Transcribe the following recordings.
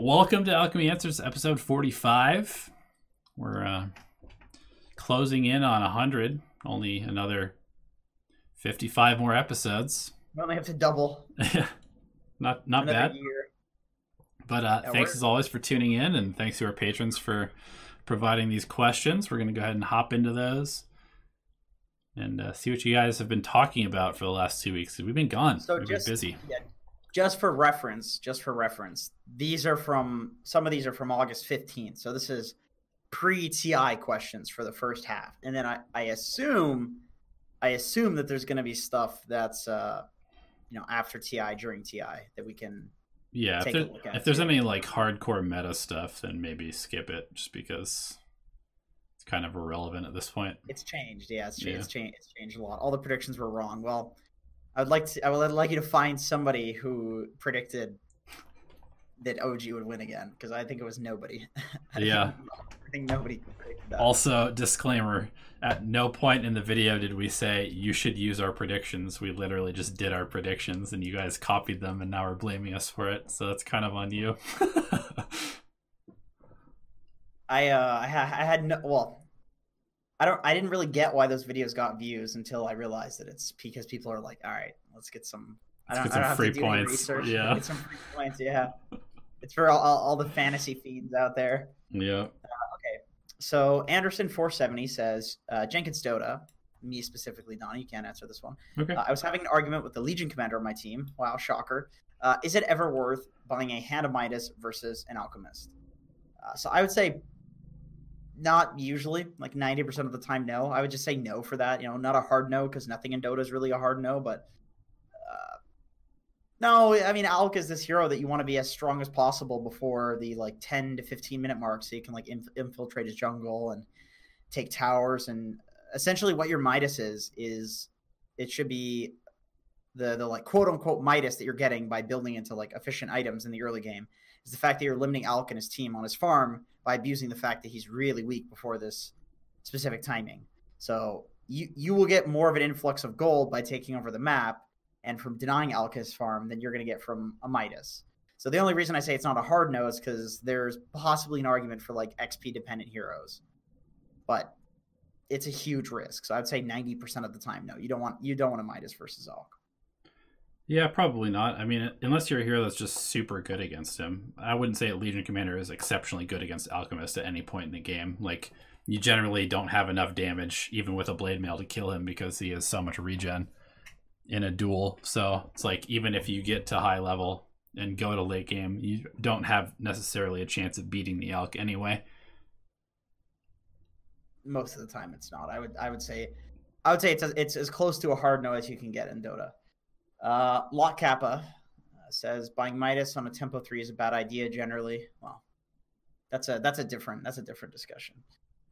Welcome to Alchemy Answers, episode 45. We're uh, closing in on 100. Only another 55 more episodes. We only have to double. not not another bad. Year. But uh, Yeah, thanks we're- as always for tuning in, and thanks to our patrons for providing these questions. We're going to go ahead and hop into those and uh, see what you guys have been talking about for the last two weeks. We've been gone. So We've just been busy. Yeah, just for reference, just for reference, these are from some of these are from August 15th. So this is pre TI questions for the first half, and then I, I assume I assume that there's going to be stuff that's uh you know after TI during TI that we can Yeah, if, there- look at if there's any like hardcore meta stuff, then maybe skip it just because it's kind of irrelevant at this point. It's changed. Yeah, it's, cha- Yeah. it's changed. It's changed a lot. All the predictions were wrong. Well, I would like to. I would like you to find somebody who predicted that OG would win again because I think it was nobody. I Yeah. think, I think nobody predicted that. Also, disclaimer: at no point in the video did we say you should use our predictions. We literally just did our predictions, and you guys copied them, and now are blaming us for it. So that's kind of on you. I uh, I, I had no. Well, I don't. I didn't really get why those videos got views until I realized that it's because people are like, all right, let's get some. I don't, get some I don't have free to do points, research. yeah. Get some free points. Yeah. It's for all, all, all the fantasy feeds out there. yeah. Okay. So Anderson 470 says uh, Jenkins Dota, me specifically, Donnie, you can't answer this one. Okay. Uh, I was having an argument with the Legion commander of my team. Wow, shocker. Uh, is it ever worth buying a Hand of Midas versus an Alchemist? Uh, so I would say not usually, like 90% of the time, no. I would just say no for that. You know, not a hard no because nothing in Dota is really a hard no, but. Uh, no, I mean Alk is this hero that you want to be as strong as possible before the like 10 to 15 minute mark, so you can like inf- infiltrate his jungle and take towers. And essentially, what your Midas is is it should be the the like quote unquote Midas that you're getting by building into like efficient items in the early game is the fact that you're limiting Alk and his team on his farm by abusing the fact that he's really weak before this specific timing. So you you will get more of an influx of gold by taking over the map and from denying Alka's farm than you're going to get from a Midas. So the only reason I say it's not a hard no is because there's possibly an argument for like XP dependent heroes, but it's a huge risk. So I'd say 90% of the time, no, you don't want you don't want a Midas versus Alk. Yeah, probably not. I mean, unless you're a hero that's just super good against him. I wouldn't say a Legion Commander is exceptionally good against Alchemist at any point in the game. Like, you generally don't have enough damage, even with a Blade Mail, to kill him because he has so much regen in a duel. So it's like, even if you get to high level and go to late game, you don't have necessarily a chance of beating the Alk anyway. Most of the time, it's not. I would I would say I would say it's it's as close to a hard no as you can get in Dota. Uh, Lot Kappa uh, says buying Midas on a tempo three is a bad idea generally. Well, that's a that's a different that's a different discussion.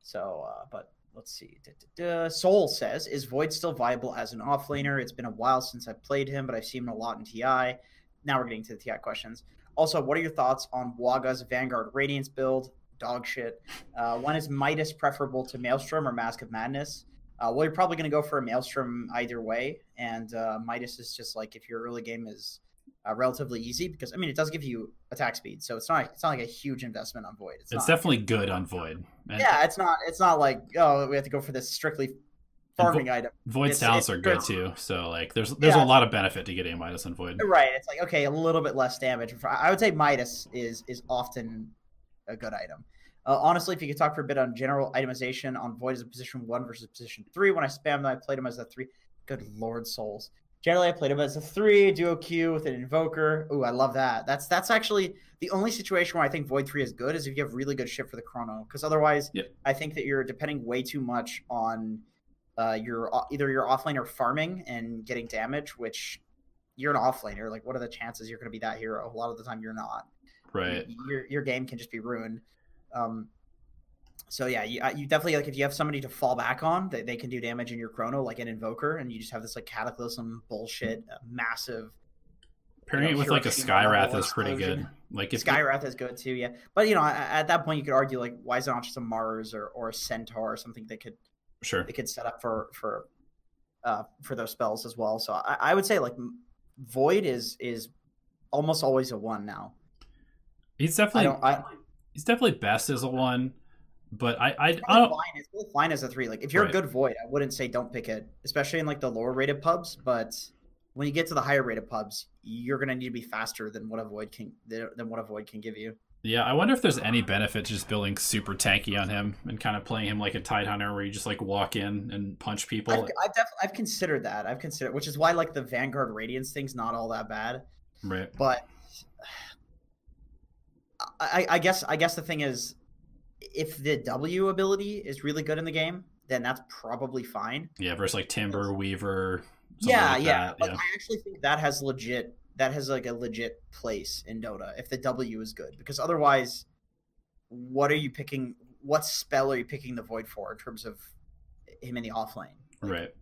So, uh, but let's see. Da. Soul says, is Void still viable as an offlaner? It's been a while since I've played him, but I've seen him a lot in TI. Now we're getting to the TI questions. Also, what are your thoughts on Waga's Vanguard Radiance build? Dog shit. Uh, when is Midas preferable to Maelstrom or Mask of Madness? Uh, well, you're probably going to go for a Maelstrom either way, and uh, Midas is just like if your early game is uh, relatively easy because I mean it does give you attack speed, so it's not it's not like a huge investment on Void. It's, not, definitely good on Void. Yeah, it's not it's not like oh we have to go for this strictly farming item. Void it's- it's are good too. So, like, there's there's Yeah. a lot of benefit to getting a Midas on Void. Right, it's like okay, a little bit less damage. I would say Midas is is often a good item. Uh, honestly, if you could talk for a bit on general itemization on Void as a position one versus position three, when I spammed them, I played him as a three. Good lord, souls. Generally, I played him as a three duo Q with an invoker. Ooh, I love that. That's that's actually the only situation where I think Void three is good is if you have really good shit for the chrono. Because otherwise, Yep. I think that you're depending way too much on uh, your either your offlaner farming and getting damage, which you're an offlaner. Like, what are the chances you're going to be that hero? A lot of the time, you're not. Right. Your your game can just be ruined. Um, so yeah, you, you definitely like if you have somebody to fall back on that they can do damage in your chrono, like an invoker, and you just have this like cataclysm bullshit, massive. Pairing you it with like a Skywrath is pretty good. Like if Skywrath is good too, yeah. But you know, at, at that point, you could argue like, why is it not just a Mars or, or a Centaur or something they could sure. they could set up for for uh, for those spells as well. So I, I would say like Void is is almost always a one now. He's definitely don't. I, he's definitely best as a one, but I I, it's I don't. Uh, fine. It's really fine as a three. Like if you're Right. a good void, I wouldn't say don't pick it, especially in like the lower rated pubs. But when you get to the higher rated pubs, you're gonna need to be faster than what a void can than what a void can give you. Yeah, I wonder if there's any benefit to just building super tanky on him and kind of playing him like a tide hunter where you just like walk in and punch people. I've, I've definitely I've considered that. I've considered, which is why like the Vanguard Radiance thing's not all that bad. Right. But I, I guess I guess the thing is, if the W ability is really good in the game, then that's probably fine. Yeah, versus like Timber, Weaver. yeah, like yeah. that, Like, yeah. I actually think that has legit that has like a legit place in Dota if the W is good because otherwise, what are you picking? What spell are you picking the Void for in terms of him in the off lane? Like, Right.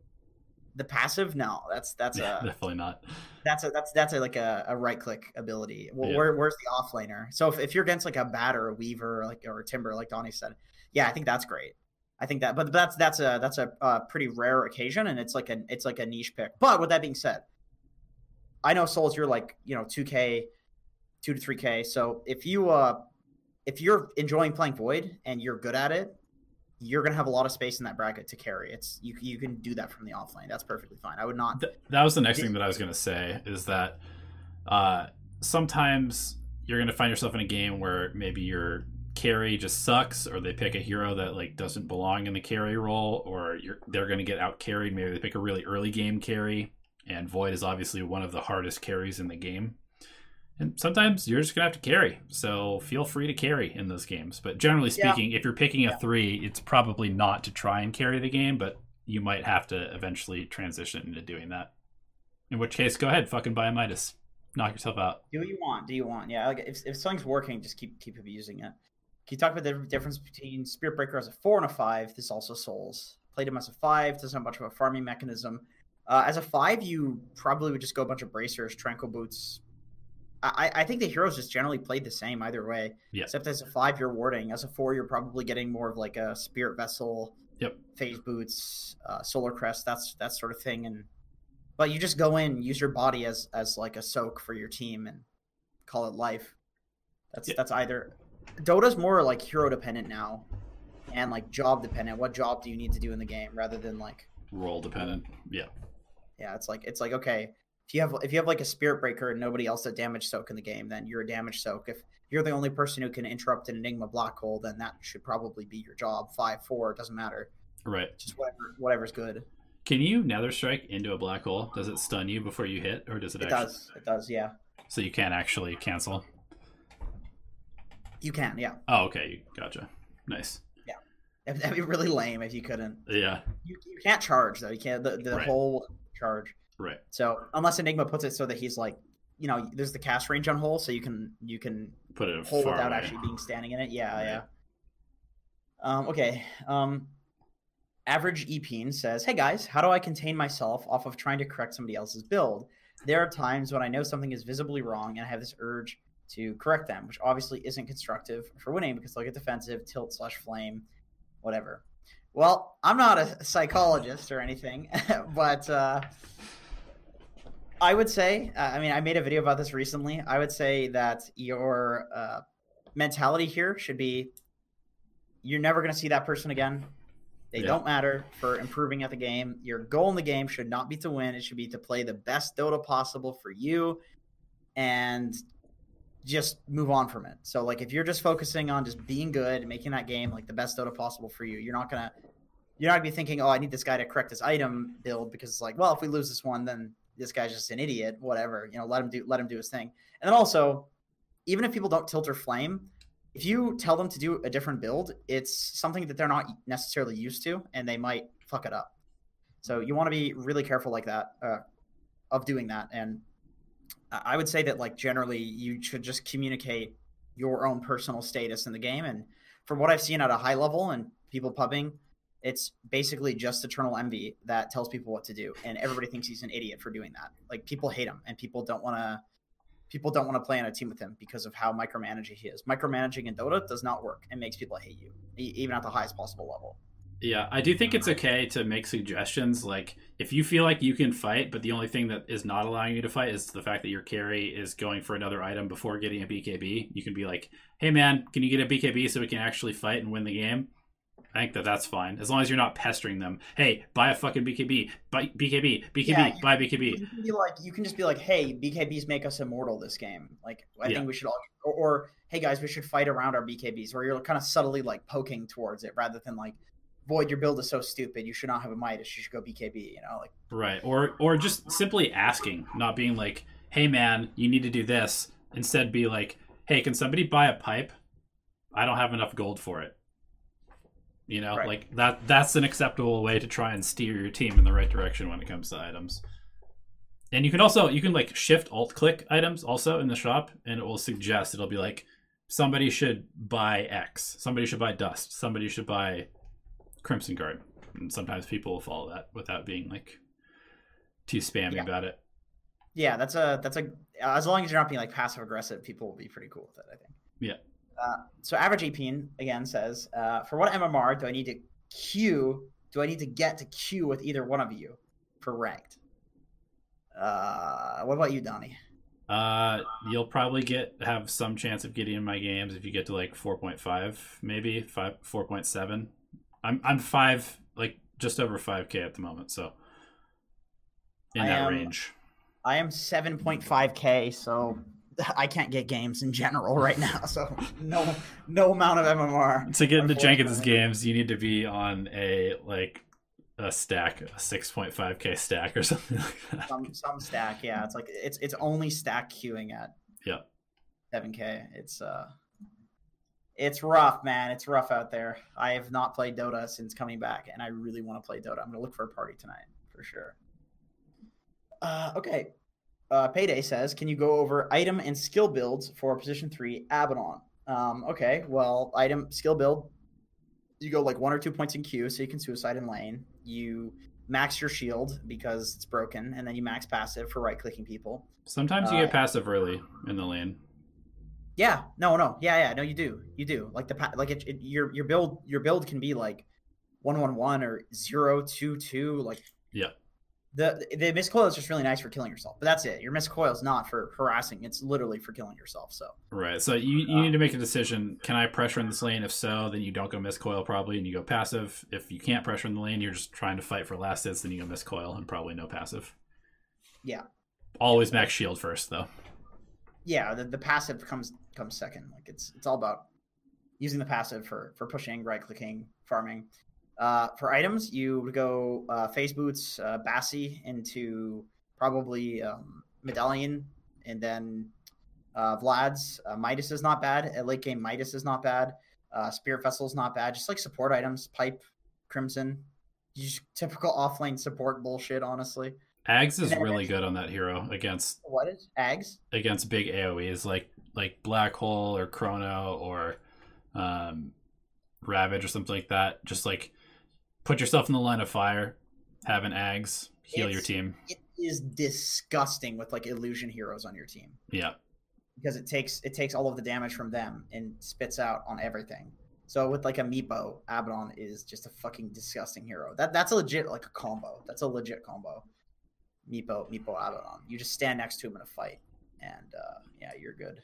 The passive, no, that's that's Yeah, a definitely not. that's a that's that's a, like a, a right click ability. Well, Yeah. where where's the offlaner? So if, if you're against like a bat or a weaver or like or a timber, like Donnie said, yeah, I think that's great. I think that, but that's that's a that's a, uh pretty rare occasion, and it's like a it's like a niche pick. But with that being said, I know Souls, you're like you know two k, two to three k. So if you uh if you're enjoying playing Void and you're good at it, you're gonna have a lot of space in that bracket to carry. It's you you can do that from the offlane. That's perfectly fine. I would not. Th- that was the next thing that I was going to say is that uh, sometimes you're going to find yourself in a game where maybe your carry just sucks, or they pick a hero that like doesn't belong in the carry role, or you're, they're going to get out carried. Maybe they pick a really early game carry, and Void is obviously one of the hardest carries in the game. And sometimes you're just gonna have to carry, so feel free to carry in those games. But generally Yeah. speaking, if you're picking a Yeah. three, it's probably not to try and carry the game, but you might have to eventually transition into doing that. In which case, go ahead, fucking buy a Midas, knock yourself out. Do what you want. Do you want? Yeah. Like if, if something's working, just keep keep abusing it. Can you talk about the difference between Spirit Breaker as a four and a five? This also Souls. Played him as a five. Doesn't have much of a farming mechanism. Uh, as a five, you probably would just go a bunch of bracers, tranquil boots. I, I think the heroes just generally played the same either way. Yeah. Except as a five, you're warding. As a four, you're probably getting more of like a spirit vessel. Yep. Phase boots, uh, solar crest, that's that sort of thing, and but you just go in, use your body as as like a soak for your team, and call it life. That's Yeah. that's either Dota's more like hero dependent now, and like job dependent. What job do you need to do in the game rather than like role dependent? Yeah. yeah, it's like it's like okay, if you have if you have like a spirit breaker and nobody else that damage soak in the game, then you're a damage soak. If you're the only person who can interrupt an enigma black hole, then that should probably be your job. Five, four, it doesn't matter. Right. Just whatever whatever's good. Can you nether strike into a black hole? Does it stun you before you hit, or does it, It actually? does. It does, yeah. So you can't actually cancel. You can, yeah. Oh, okay. Gotcha. Nice. That'd that'd be really lame if you couldn't. Yeah. You, you can't charge though. You can't the, the Right. whole charge. Right. So unless Enigma puts it so that he's like, you know, there's the cast range on hole, so you can you can Put it hole without away. actually being standing in it. Yeah, Right. yeah. Um, okay. Um, average Epeen says, "Hey guys, how do I contain myself off of trying to correct somebody else's build? There are times when I know something is visibly wrong and I have this urge to correct them, which obviously isn't constructive for winning because they'll get defensive, tilt slash flame, whatever." Well, I'm not a psychologist or anything, but uh, I would say, uh, I mean, I made a video about this recently. I would say that your uh, mentality here should be you're never going to see that person again. They Yeah. don't matter for improving at the game. Your goal in the game should not be to win, it should be to play the best Dota possible for you and just move on from it. So, like, if you're just focusing on just being good and making that game like the best Dota possible for you, you're not going to. You're not gonna be thinking, "Oh, I need this guy to correct this item build," because it's like, well, if we lose this one, then this guy's just an idiot. Whatever, you know, let him do let him do his thing. And then also, even if people don't tilt or flame, if you tell them to do a different build, it's something that they're not necessarily used to, and they might fuck it up. So you want to be really careful like that uh, of doing that. And I I would say that like generally, you should just communicate your own personal status in the game. And from what I've seen at a high level and people pubbing, it's basically just eternal envy that tells people what to do, and everybody thinks he's an idiot for doing that. Like people hate him, and people don't want to. People don't want to play on a team with him because of how micromanaging he is. Micromanaging in Dota does not work. It makes people hate you, even at the highest possible level. Yeah, I do think it's okay to make suggestions. Like, if you feel like you can fight, but the only thing that is not allowing you to fight is the fact that your carry is going for another item before getting a BKB, you can be like, hey man, can you get a BKB so we can actually fight and win the game? I think that that's fine. As long as you're not pestering them. Hey, buy a fucking BKB. Buy BKB. BKB. Yeah, buy BKB. You can be like, you can just be like, hey, BKBs make us immortal this game. Like, I Yeah. think we should all, or, or hey guys, we should fight around our BKBs, where you're kind of subtly like poking towards it rather than like, Void, your build is so stupid. You should not have a Midas. You should go BKB. You know, like Right. Or or just simply asking, not being like, "Hey man, you need to do this." Instead be like, "Hey, can somebody buy a pipe? I don't have enough gold for it." You know, Right. like that that's an acceptable way to try and steer your team in the right direction when it comes to items. And you can also you can like shift alt click items also in the shop and it will suggest it'll be like somebody should buy X, somebody should buy dust, somebody should buy Crimson Guard. And sometimes people will follow that without being like too spammy Yeah. about it. yeah, that's a that's a as long as you're not being like passive aggressive, people will be pretty cool with it. I think. Yeah. Uh, so average APN again says, uh, for what MMR do I need to queue? Do I need to get to queue with either one of you for ranked? Uh, what about you, Donnie? Uh, you'll probably get have some chance of getting in my games if you get to like 4.5, maybe five 4.7. I'm I'm five like just over 5k at the moment, so in I that am- range. I am 7.5k, so I can't get games in general right now. So no no amount of MMR. To get into Jenkins' games, you need to be on a like a stack, a 6.5k stack or something like that. Some some stack, yeah. It's like it's it's only stack queuing at Yeah. 7k. It's uh it's rough, man. It's rough out there. I have not played Dota since coming back, and I really want to play Dota. I'm gonna look for a party tonight for sure. Uh, okay. Uh, Payday says, "Can you go over item and skill builds for position three Abaddon?" Um, okay. Well, item skill build, you go like one or two points in Q, so you can suicide in lane. You max your shield because it's broken, and then you max passive for right clicking people. Sometimes you Uh, get passive early in the lane. Yeah, no, no, yeah, yeah, no, you do, you do. Like the pa- like it, it, your your build your build can be like one one one or zero two two. Like Yeah. The the mist coil is just really nice for killing yourself, but that's it. Your mist coil is not for harassing; it's literally for killing yourself. So Right. So you, you need to make a decision. Can I pressure in this lane? If so, then you don't go mist coil probably and you go passive. If you can't pressure in the lane, you're just trying to fight for last hits, then you go mist coil and probably no passive. Yeah. Always max shield first though. yeah, the, the passive comes comes second. Like it's it's all about using the passive for for pushing, right clicking, farming. Uh, for items, you would go uh, phase boots, uh, Bassi into probably um, medallion, and then uh, Vlad's uh, Midas is not bad. At late game, Midas is not bad. Uh, Spirit Vessel is not bad. Just like support items, pipe, crimson, just typical offlane support bullshit. Honestly, Ags is really good on that hero against what is Ags? against big AoEs like like Black Hole or Chrono or um, Ravage or something like that. Just like put yourself in the line of fire, have an Ags, heal your team. It is disgusting with like illusion heroes on your team. Yeah. because it takes it takes all of the damage from them and spits out on everything. So with like a Meepo, Abaddon is just a fucking disgusting hero. That that's a legit like a combo. That's a legit combo. Meepo, Meepo, Abaddon. You just stand next to him in a fight, and uh, yeah, you're good.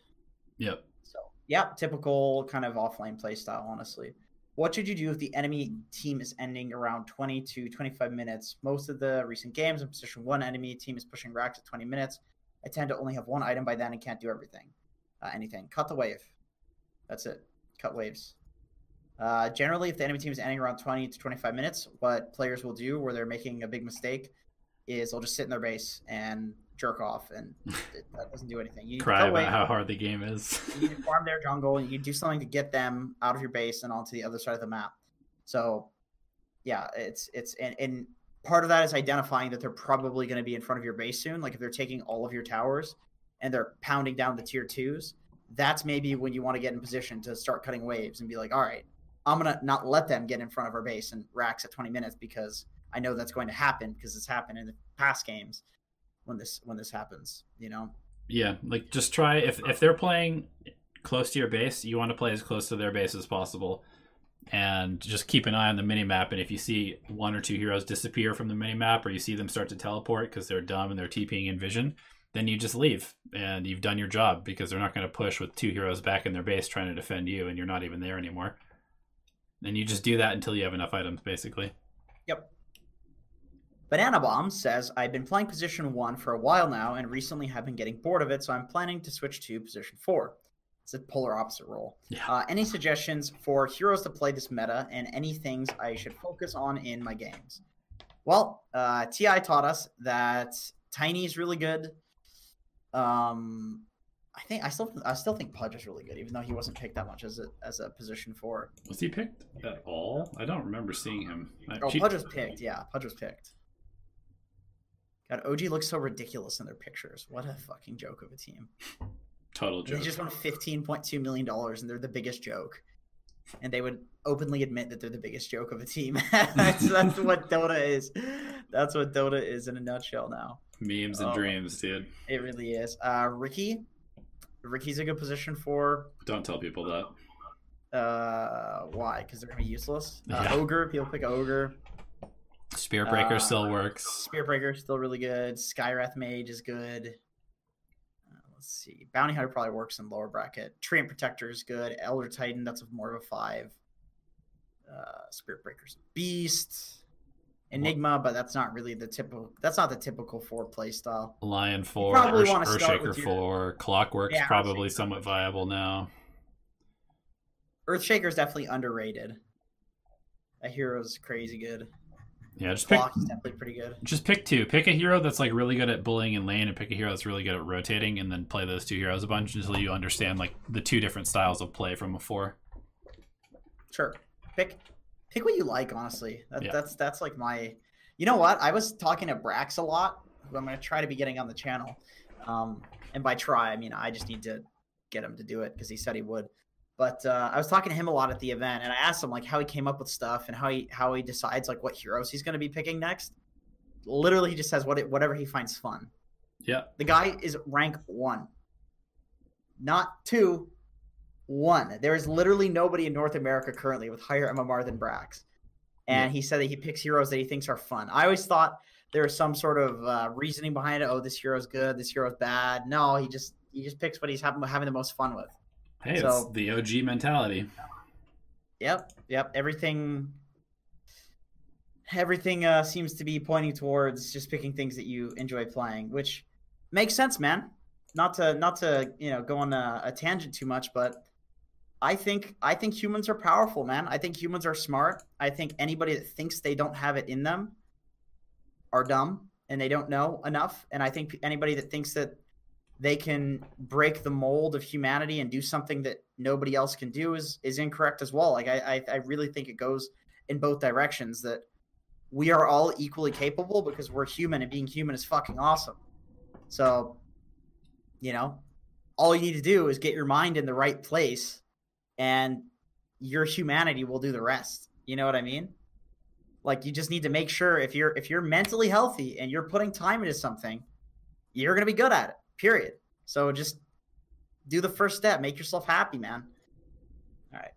Yep. So yeah, typical kind of offlane play style, honestly. What should you do if the enemy team is ending around 20 to 25 minutes? Most of the recent games in position one enemy team is pushing racks at 20 minutes. I tend to only have one item by then and can't do everything. Uh, anything. Cut the wave. That's it. Cut waves. Uh, generally, if the enemy team is ending around 20 to 25 minutes, what players will do where they're making a big mistake is they'll just sit in their base and jerk off, and it, that doesn't do anything. You Cry about how hard the game is. you need to farm their jungle and you do something to get them out of your base and onto the other side of the map so yeah it's it's and, and part of that is identifying that they're probably going to be in front of your base soon like if they're taking all of your towers and they're pounding down the tier twos that's maybe when you want to get in position to start cutting waves and be like all right i'm going to not let them get in front of our base and racks at 20 minutes because i know that's going to happen because it's happened in the past games when this when this happens you know Yeah, like just try if if they're playing close to your base, you want to play as close to their base as possible. and just keep an eye on the mini map And if you see one or two heroes disappear from the mini map or you see them start to teleport because they're dumb and they're TPing in vision, then you just leave and you've done your job because they're not going to push with two heroes back in their base trying to defend you, and you're not even there anymore. And you just do that until you have enough items, basically. Yep. Banana Bomb says, I've been playing position one for a while now and recently have been getting bored of it, so I'm planning to switch to position four. It's a polar opposite role. Yeah. Uh, any suggestions for heroes to play this meta and any things I should focus on in my games? Well, uh, TI taught us that Tiny is really good. Um, I think I still I still think Pudge is really good, even though he wasn't picked that much as a as a position four. Was he picked at all? I don't remember seeing him. I- Oh, she- Pudge was picked. Yeah, Pudge was picked. God, OG looks so ridiculous in their pictures. What a fucking joke of a team. total joke. They just won fifteen point two million dollars, and they're the biggest joke. And they would openly admit that they're the biggest joke of a team. that's, that's what Dota is. That's what Dota is in a nutshell. Now Memes and Oh. dreams, dude. it really is. Uh, Riki, Riki's a good position for. Don't tell people that. Uh, why? Because they're gonna be useless. Uh, Yeah. Ogre, people pick Ogre. Spirit Breaker Uh, still works. Spirit Breaker still really good. Skywrath Mage is good. Uh, let's see. Bounty Hunter probably works in lower bracket. Treant Protector is good. Elder Titan, that's more of a five. Uh, Spirit Breaker's Beast. Enigma, but that's not really the typical. That's not the typical four play style. Lion four, probably Earth, wanna start Earthshaker your- four, Clockwork's Yeah, probably Earthshaker. somewhat viable now. Earthshaker is definitely underrated. That hero's crazy good. Yeah, just pick is definitely pretty good. just pick two. Pick a hero that's like really good at bullying in lane, and pick a hero that's really good at rotating, and then play those two heroes a bunch until you understand like the two different styles of play from a four. Sure. Pick pick what you like, honestly. That, Yeah. That's that's like my you know what? I was talking to Brax a lot, who I'm gonna try to be getting on the channel. Um, and by try I mean I just need to get him to do it because he said he would. But uh, I was talking to him a lot at the event, and I asked him like how he came up with stuff and how he how he decides like what heroes he's going to be picking next. Literally, he just says what it, whatever he finds fun. Yeah, The guy is rank one, not two, one. There is literally nobody in North America currently with higher MMR than Brax. And he said that he picks heroes that he thinks are fun. I always thought there was some sort of uh, reasoning behind it. Oh, this hero's good. This hero's bad. No, he just he just picks what he's having, having the most fun with. Hey, So- it's the OG mentality. Yep, yep. Everything, everything uh, seems to be pointing towards just picking things that you enjoy playing, which makes sense, man. Not to not to you know go on a, a tangent too much, but I think I think humans are powerful, man. I think humans are smart. I think anybody that thinks they don't have it in them are dumb and they don't know enough. And I think anybody that thinks that they can break the mold of humanity and do something that nobody else can do is is incorrect as well. Like I I, I really think it goes in both directions that we are all equally capable because we're human and being human is fucking awesome. So, you know, all you need to do is get your mind in the right place and your humanity will do the rest. You know what I mean? Like you just need to make sure if you're if you're mentally healthy and you're putting time into something, you're going to be good at it. Period. So just do the first step, make yourself happy, man. All right.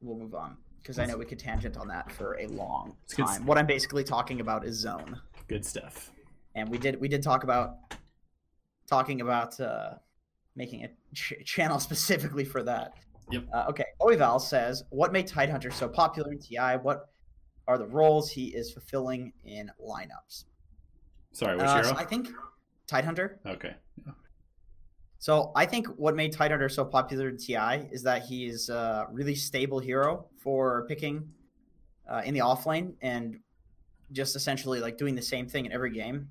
We'll move on because I know we could tangent on that for a long time. What I'm basically talking about is zone Good stuff. and we did we did talk about talking about uh, making a ch- channel specifically for that. Yep. Uh, okay. Oival says, "What made Tidehunter so popular in TI? What are the roles he is fulfilling in lineups?" Sorry, which Uh, hero? so I think Tidehunter. okay. So I think what made Tidehunter so popular in TI is that he is a really stable hero for picking uh, in the offlane and just essentially like doing the same thing in every game.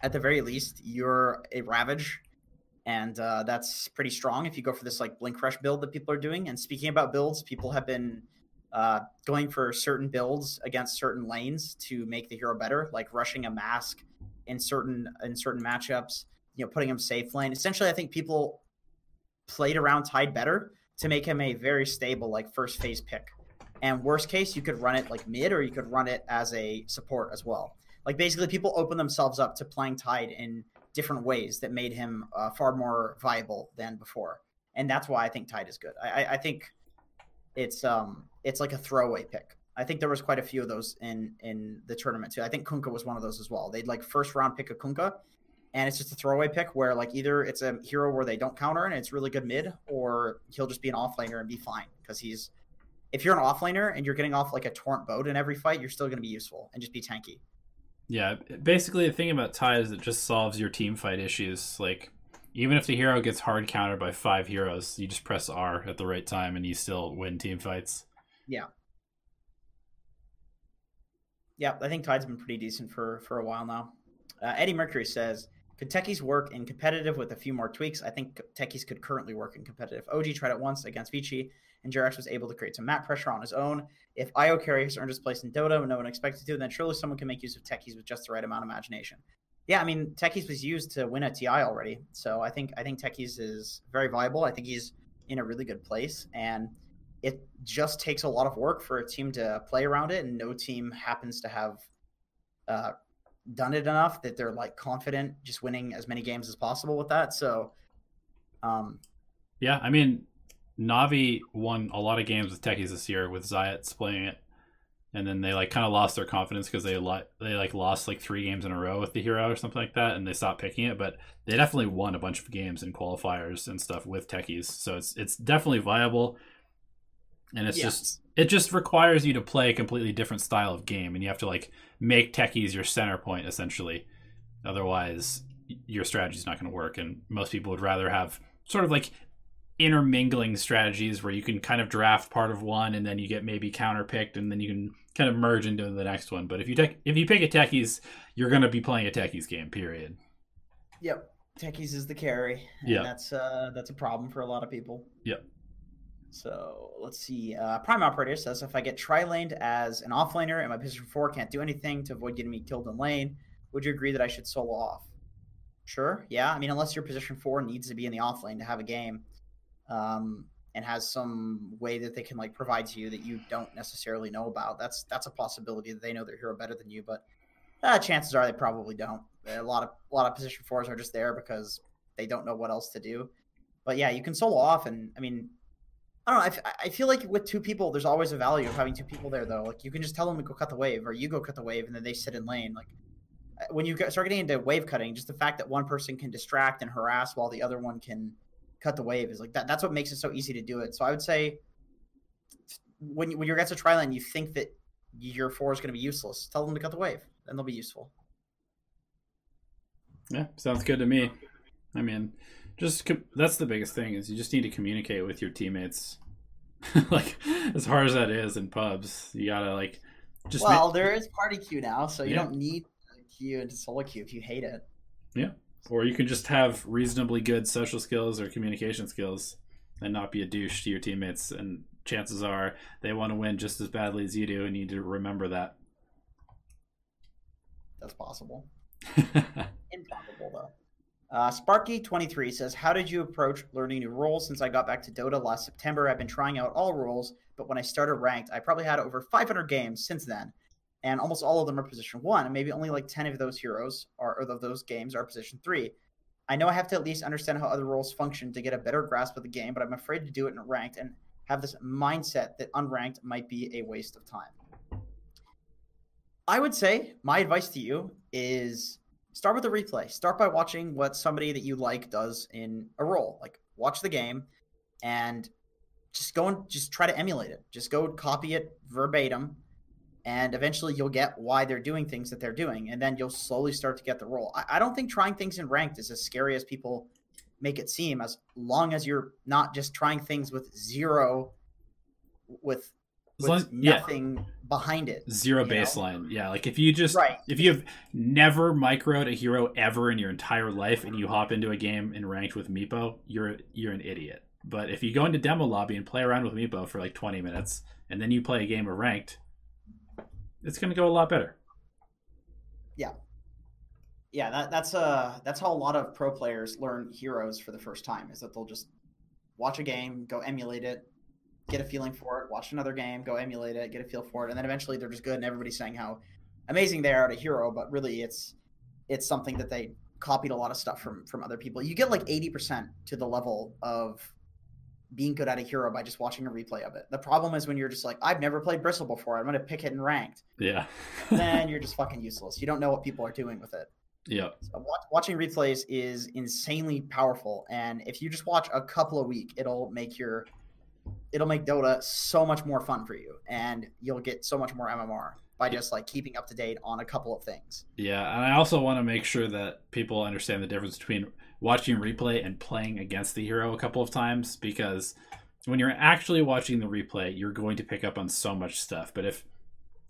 At the very least, you're a Ravage, and uh, that's pretty strong if you go for this like Blink Rush build that people are doing. And speaking about builds, people have been uh, going for certain builds against certain lanes to make the hero better, like rushing a mask in certain in certain matchups you know, putting him safe lane. Essentially, I think people played around Tide better to make him a very stable, like first phase pick. And worst case, you could run it like mid, or you could run it as a support as well. Like basically, people open themselves up to playing Tide in different ways that made him uh, far more viable than before. And that's why I think Tide is good. I, I, I think it's um it's like a throwaway pick. I think there was quite a few of those in in the tournament too. I think Kunkka was one of those as well. They'd like first round pick a Kunkka, and it's just a throwaway pick where like either it's a hero where they don't counter and it's really good mid, or he'll just be an offlaner and be fine because he's if you're an offlaner and you're getting off like a torrent boat in every fight, you're still going to be useful and just be tanky. Yeah, basically the thing about Tide is it just solves your team fight issues. Like even if the hero gets hard countered by five heroes, you just press R at the right time and you still win team fights. Yeah. Yeah, I think Tide's been pretty decent for for a while now. Uh, Eddie Mercury says, "Could Techies work in competitive with a few more tweaks? I think Techies could currently work in competitive. OG tried it once against Vici, and Jerax was able to create some map pressure on his own. If IO carry has earned his place in Dota, and no one expected to, then surely someone can make use of Techies with just the right amount of imagination." Yeah, I mean, Techies was used to win a TI already, so I think I think Techies is very viable. I think he's in a really good place, and it just takes a lot of work for a team to play around it, and no team happens to have uh, done it enough that they're like confident just winning as many games as possible with that. So, um, yeah, I mean, Navi won a lot of games with Techies this year with Zayats playing it, and then they like kind of lost their confidence because they li- they like lost like three games in a row with the hero or something like that, and they stopped picking it. But they definitely won a bunch of games in qualifiers and stuff with Techies, so it's it's definitely viable and it's yes. just it just requires you to play a completely different style of game and you have to like make techies your center point essentially. Otherwise your strategy is not going to work and most people would rather have sort of like intermingling strategies where you can kind of draft part of one and then you get maybe counter picked and then you can kind of merge into the next one. But if you take if you pick a techies you're going to be playing a techies game period. Yep. Techies is the carry yeah. that's uh that's a problem for a lot of people. Yep so let's see. Uh, Prime Operator says if I get tri laned as an offlaner and my position four can't do anything to avoid getting me killed in lane, would you agree that I should solo off? Sure. Yeah. I mean, unless your position four needs to be in the off lane to have a game, um, and has some way that they can like provide to you that you don't necessarily know about. That's that's a possibility that they know their hero better than you, but uh, chances are they probably don't. A lot of a lot of position fours are just there because they don't know what else to do. But yeah, you can solo off, and I mean, I don't know. I, feel like with two people, there's always a value of having two people there, though. Like you can just tell them to go cut the wave, or you go cut the wave, and then they sit in lane. Like uh, when you start getting into wave cutting, just the fact that one person can distract and harass while the other one can cut the wave is like that. That's what makes it so easy to do it. So I would say when you, when you're against a tri lane, you think that your four is going to be useless. Tell them to cut the wave, and they'll be useful. Yeah, sounds good to me. I mean, just that's the biggest thing is you just need to communicate with your teammates. Like as hard as that is in pubs you gotta like just well make... there is party queue now so you yeah. don't need queue into solo queue if you hate it. Yeah. Or you can just have reasonably good social skills or communication skills and not be a douche to your teammates and chances are they want to win just as badly as you do and you need to remember that. That's possible. Improbable though uh, Sparky23 says, How did you approach learning new roles? Since I got back to Dota last September, I've been trying out all roles, but when I started ranked, I probably had over 500 games since then, and almost all of them are position one, and maybe only like 10 of those heroes are, or of those games are position three. I know I have to at least understand how other roles function to get a better grasp of the game, but I'm afraid to do it in ranked and have this mindset that unranked might be a waste of time. I would say my advice to you is start with a replay. Start by watching what somebody that you like does in a role. Like watch the game and just go and just try to emulate it. Just go copy it verbatim and eventually you'll get why they're doing things that they're doing and then you'll slowly start to get the role. I, I don't think trying things in ranked is as scary as people make it seem as long as you're not just trying things with zero with with long, nothing yeah. behind it. Zero baseline. Know? Yeah, like if you just right. if you have never microed a hero ever in your entire life and you hop into a game and ranked with Meepo, you're you're an idiot. But if you go into demo lobby and play around with Meepo for like 20 minutes and then you play a game of ranked, it's going to go a lot better. Yeah. Yeah, that, that's uh that's how a lot of pro players learn heroes for the first time is that they'll just watch a game, go emulate it, get a feeling for it, watch another game, go emulate it, get a feel for it, and then eventually they're just good and everybody's saying how amazing they are at a hero, but really it's it's something that they copied a lot of stuff from from other people. You get like 80% to the level of being good at a hero by just watching a replay of it. The problem is when you're just like, I've never played Bristle before. I'm going to pick it in ranked. Yeah. then you're just fucking useless. You don't know what people are doing with it. Yeah. So watch, watching replays is insanely powerful, and if you just watch a couple a week, it'll make your it'll make Dota so much more fun for you, and you'll get so much more MMR by just like keeping up to date on a couple of things. Yeah, and I also want to make sure that people understand the difference between watching replay and playing against the hero a couple of times because when you're actually watching the replay, you're going to pick up on so much stuff. But if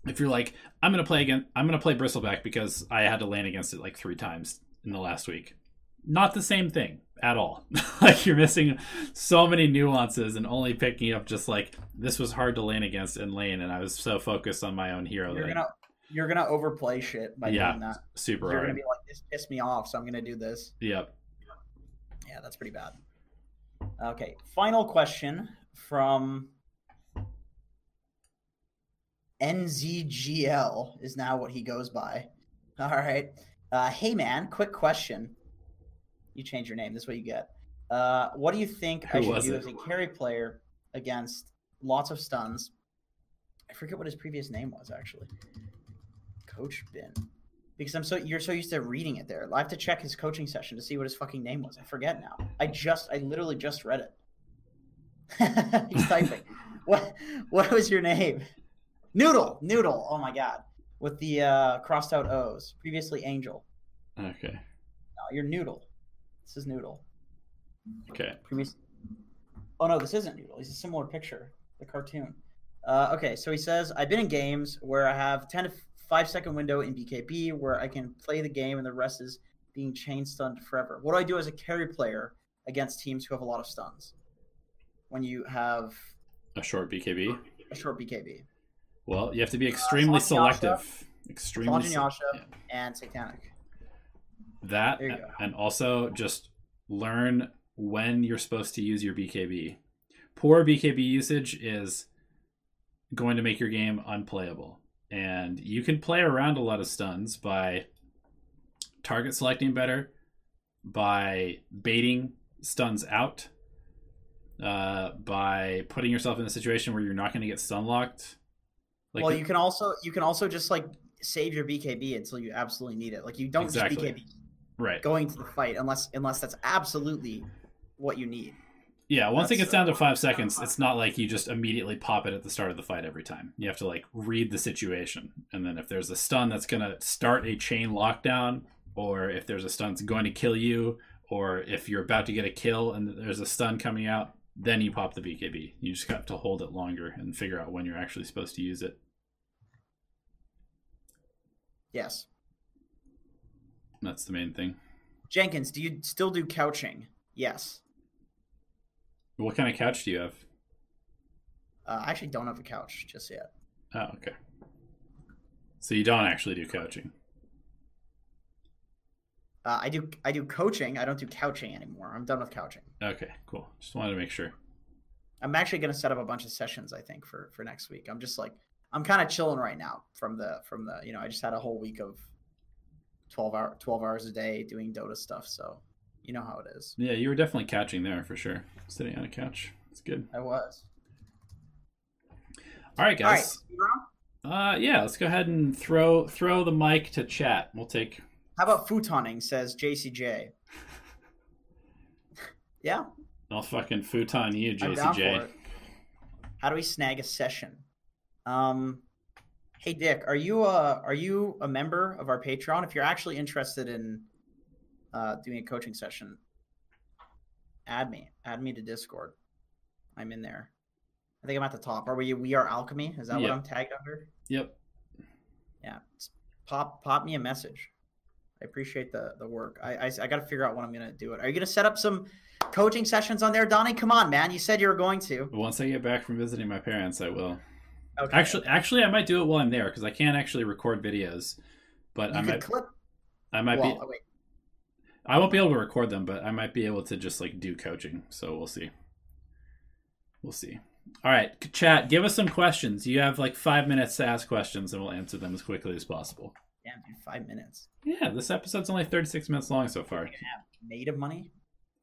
if you're like, I'm gonna play again, I'm gonna play Bristleback because I had to land against it like three times in the last week. Not the same thing at all. like you're missing so many nuances and only picking up just like this was hard to lane against in lane, and I was so focused on my own hero. You're that gonna you're gonna overplay shit by Yeah. doing that. super You're hard. gonna be like, this pissed me off, so I'm gonna do this. Yep. Yeah, that's pretty bad. Okay, final question from NZGL is now what he goes by. All right. Uh, hey, man, quick question. You change your name. This is what you get. Uh, what do you think I should do it? as a carry player against lots of stuns? I forget what his previous name was, actually. Coach Bin. Because I'm so you're so used to reading it there. I have to check his coaching session to see what his fucking name was. I forget now. I just I literally just read it. He's typing. What what was your name? Noodle. Noodle. Oh my god. With the uh, crossed out O's. Previously Angel. Okay. No, you're Noodle. This is Noodle. Okay. Previous. Oh no, this isn't Noodle. He's a similar picture. The cartoon. Uh, okay, so he says I've been in games where I have ten to five second window in BKB where I can play the game and the rest is being chain stunned forever. What do I do as a carry player against teams who have a lot of stuns? When you have A short BKB. a short BKB, Well, you have to be extremely Yasha. selective. Extremely. Sanjin se- Yasha yeah. and Satanic. That There you go. and also just learn when you're supposed to use your BKB. Poor BKB usage is going to make your game unplayable. And you can play around a lot of stuns by target selecting better, by baiting stuns out, uh, by putting yourself in a situation where you're not going to get stun locked. well, you can also you can also just like save your BKB until you absolutely need it. Like you don't Exactly. just BKB right. going to the fight unless unless that's absolutely what you need. Yeah, once it gets down to five seconds, it's not like you just immediately pop it at the start of the fight every time. You have to like read the situation, and then if there's a stun that's gonna start a chain lockdown, or if there's a stun that's going to kill you, or if you're about to get a kill and there's a stun coming out, then you pop the BKB. You just have to hold it longer and figure out when you're actually supposed to use it. Yes. That's the main thing. Jenkins, do you still do couching? Yes. What kind of couch do you have? Uh, I actually don't have a couch just yet. Oh, okay. So you don't actually do couching. Uh, I do I do coaching. I don't do couching anymore. I'm done with couching. Okay, cool. Just wanted to make sure. I'm actually going to set up a bunch of sessions. I think for for next week. I'm just like I'm kind of chilling right now from the from the you know I just had a whole week of twelve hour twelve hours a day doing Dota stuff. So you know how it is. Yeah, you were definitely catching there for sure. Sitting on a couch. It's good. I was. All right, guys. All right. Uh, yeah, let's go ahead and throw throw the mic to chat. We'll take. How about futoning? Says JCJ. yeah, I'll fucking futon you, I'm down for JCJ. How do we snag a session? Um, hey Dick, are you a are you a member of our Patreon? If you're actually interested in uh, doing a coaching session, add me. Add me to Discord. I'm in there. I think I'm at the top. Are we? We are alchemy. Is that what I'm tagged under? Yep. Yeah. Pop pop me a message. I appreciate the the work. I I, I got to figure out when I'm gonna do it. Are you gonna set up some coaching sessions on there, Donnie? Come on, man. You said you were going to. Once I get back from visiting my parents, I will. Okay. Actually, actually, I might do it while I'm there because I can't actually record videos. But you I might, clip. I might well, be. oh, wait. I won't be able to record them, but I might be able to just like do coaching. So we'll see. We'll see. All right, chat. Give us some questions. You have like five minutes to ask questions, and we'll answer them as quickly as possible. Damn, dude, five minutes. Yeah, this episode's only 36 minutes long so far. Native money.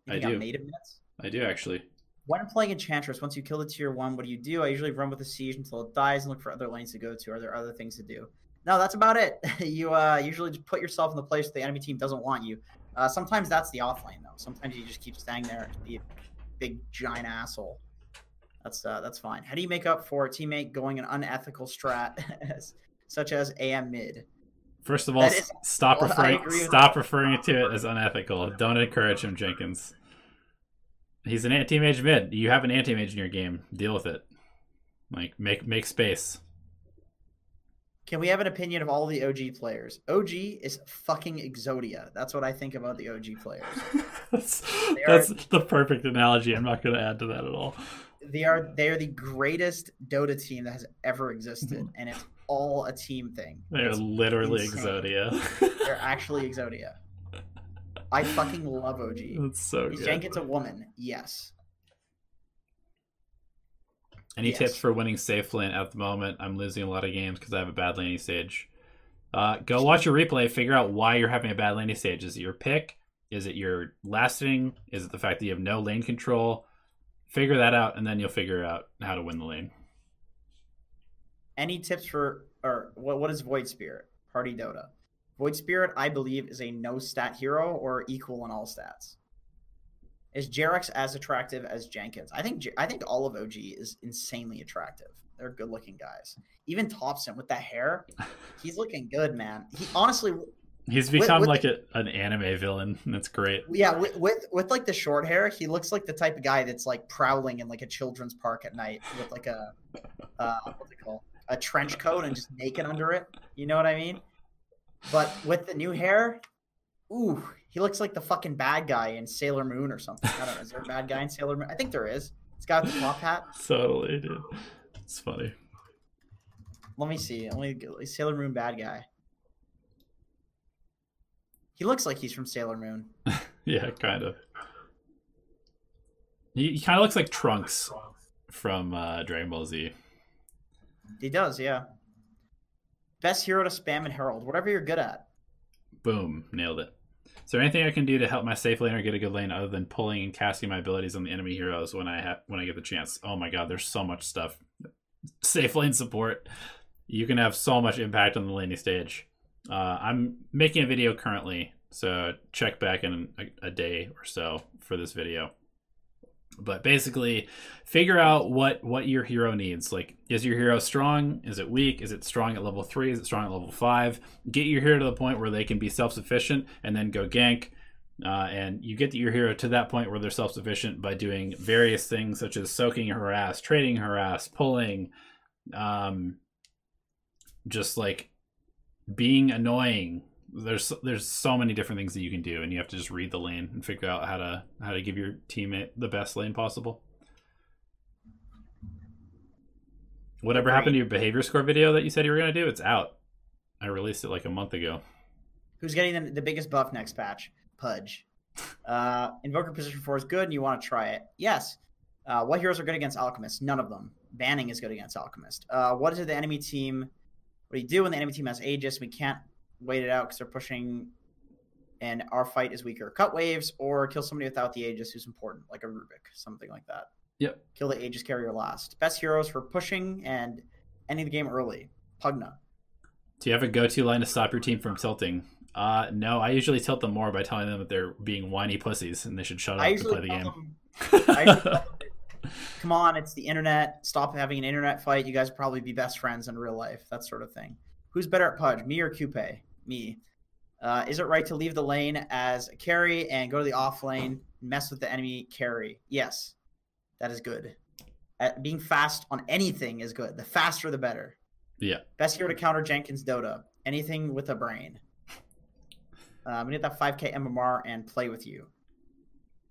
You I do. Native minutes. I do actually. When playing Enchantress, once you kill the tier one, what do you do? I usually run with the siege until it dies and look for other lanes to go to. Are there other things to do? No, that's about it. you uh, usually just put yourself in the place the enemy team doesn't want you. Uh, sometimes that's the off lane though. Sometimes you just keep staying there and be a big giant asshole. That's uh, that's fine. How do you make up for a teammate going an unethical strat, such as AM mid? First of all, is- stop well, referring stop referring to it as unethical. Don't encourage him, Jenkins. He's an anti-mage mid. You have an anti-mage in your game. Deal with it. Like make make space. Can we have an opinion of all the OG players? OG is fucking Exodia. That's what I think about the OG players. that's They are- the perfect analogy. I'm not going to add to that at all. They are they are the greatest Dota team that has ever existed, and it's all a team thing. They're literally insane. Exodia. they're actually Exodia. I fucking love OG. that's so Is good. Jenkins a woman? Yes. Any Yes. tips for winning safe lane at the moment? I'm losing a lot of games because I have a bad laning stage. Uh, go watch your replay. Figure out why you're having a bad laning stage. Is it your pick? Is it your lasting? Is it the fact that you have no lane control? Figure that out, and then you'll figure out how to win the lane. Any tips for or what what is Void Spirit? Party Dota. Void Spirit, I believe, is a no stat hero or equal in all stats. Is Jerax as attractive as Jenkins? I think I think all of OG is insanely attractive. They're good looking guys. Even Topson with that hair, he's looking good, man. He honestly, He's With- become with like a, an anime villain. That's great. yeah, with, with with like the short hair, he looks like the type of guy that's like prowling in like a children's park at night with like a uh, what's it called? A trench coat and just naked under it. You know what I mean? But with the new hair, ooh, he looks like the fucking bad guy in Sailor Moon or something. I don't know. Is there a bad guy in Sailor Moon? I think there is. It's got the top hat. Totally, dude. It's funny. Let me see. Me Sailor Moon bad guy. He looks like he's from Sailor Moon. Yeah, kind of. He, he kind of looks like Trunks from uh, Dragon Ball Z. He does, yeah. Best hero to spam and herald, whatever you're good at. Boom, nailed it. Is there anything I can do to help my safe laner get a good lane other than pulling and casting my abilities on the enemy heroes when I have when I get the chance? Oh my god, there's so much stuff. Safe lane support. You can have so much impact on the laning stage. Uh, I'm making a video currently, so check back in a, a day or so for this video. But basically, figure out what what your hero needs. Like, is your hero strong? Is it weak? Is it strong at level three? Is it strong at level five? Get your hero to the point where they can be self sufficient, and then go gank. Uh, and you get your hero to that point where they're self sufficient by doing various things such as soaking harass, trading harass, pulling, um, just like being annoying. There's there's so many different things that you can do, and you have to just read the lane and figure out how to how to give your teammate the best lane possible. Whatever happened to your behavior score video that you said you were gonna do? It's out. I released it like a month ago. Who's getting the, the biggest buff next patch? Pudge. Uh, Invoker position four is good, and you want to try it. Yes. Uh, what heroes are good against Alchemist? None of them. Banning is good against Alchemist. Uh, what is the enemy team? What do you do when the enemy team has Aegis? We can't wait it out because they're pushing, and our fight is weaker. Cut waves or kill somebody without the Aegis who's important, like a Rubik, something like that. Yep. Kill the Aegis carrier last. Best heroes for pushing and ending the game early. Pugna. Do you have a go-to line to stop your team from tilting? Uh, no, I usually tilt them more by telling them that they're being whiny pussies and they should shut up to play the game. them Come on, it's the internet. Stop having an internet fight. You guys probably be best friends in real life. That sort of thing. Who's better at Pudge, me or Coupe? Me. Uh, is it right to leave the lane as a carry and go to the off lane, mess with the enemy carry? Yes, that is good. At being fast on anything is good. The faster, the better. Yeah. Best hero to counter Jenkins Dota. Anything with a brain. Uh, I'm gonna get that 5k MMR and play with you,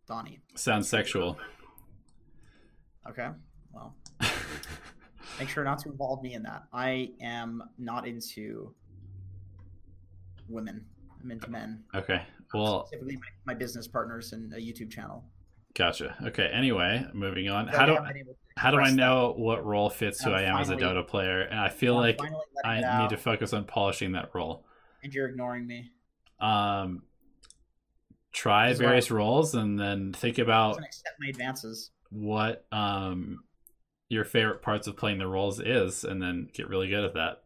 Donnie. Sounds sexual. Okay. Well, make sure not to involve me in that. I am not into women. I'm into men. Okay. Well, Specifically, my, my business partners and a YouTube channel. gotcha. Okay. Anyway, moving on. So How do haven't been able to how do I express that. know what role fits who I am as a finally- Dota player? And I feel I'm like I need to focus on polishing that role. and you're ignoring me. Um, try This is why- various roles and then think about accept my advances. what um your favorite parts of playing the roles is, and then get really good at that.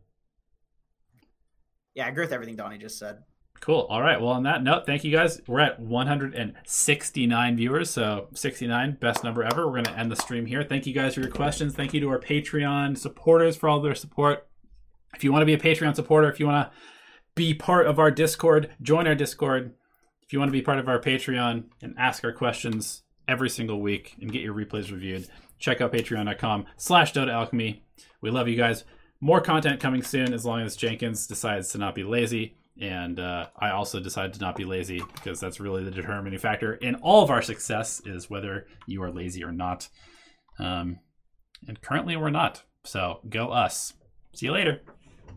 Yeah, I agree with everything Donnie just said. Cool. All right. Well, on that note, thank you guys. We're at 169 viewers, so 69, best number ever. We're going to end the stream here. Thank you guys for your questions. Thank you to our Patreon supporters for all their support. If you want to be a Patreon supporter, if you want to be part of our Discord, join our Discord. If you want to be part of our Patreon and ask our questions every single week and get your replays reviewed, check out patreon.com slash Dota Alchemy. We love you guys. More content coming soon as long as Jenkins decides to not be lazy. And uh, I also decide to not be lazy because that's really the determining factor in all of our success is whether you are lazy or not. Um, and currently we're not. So go us. See you later.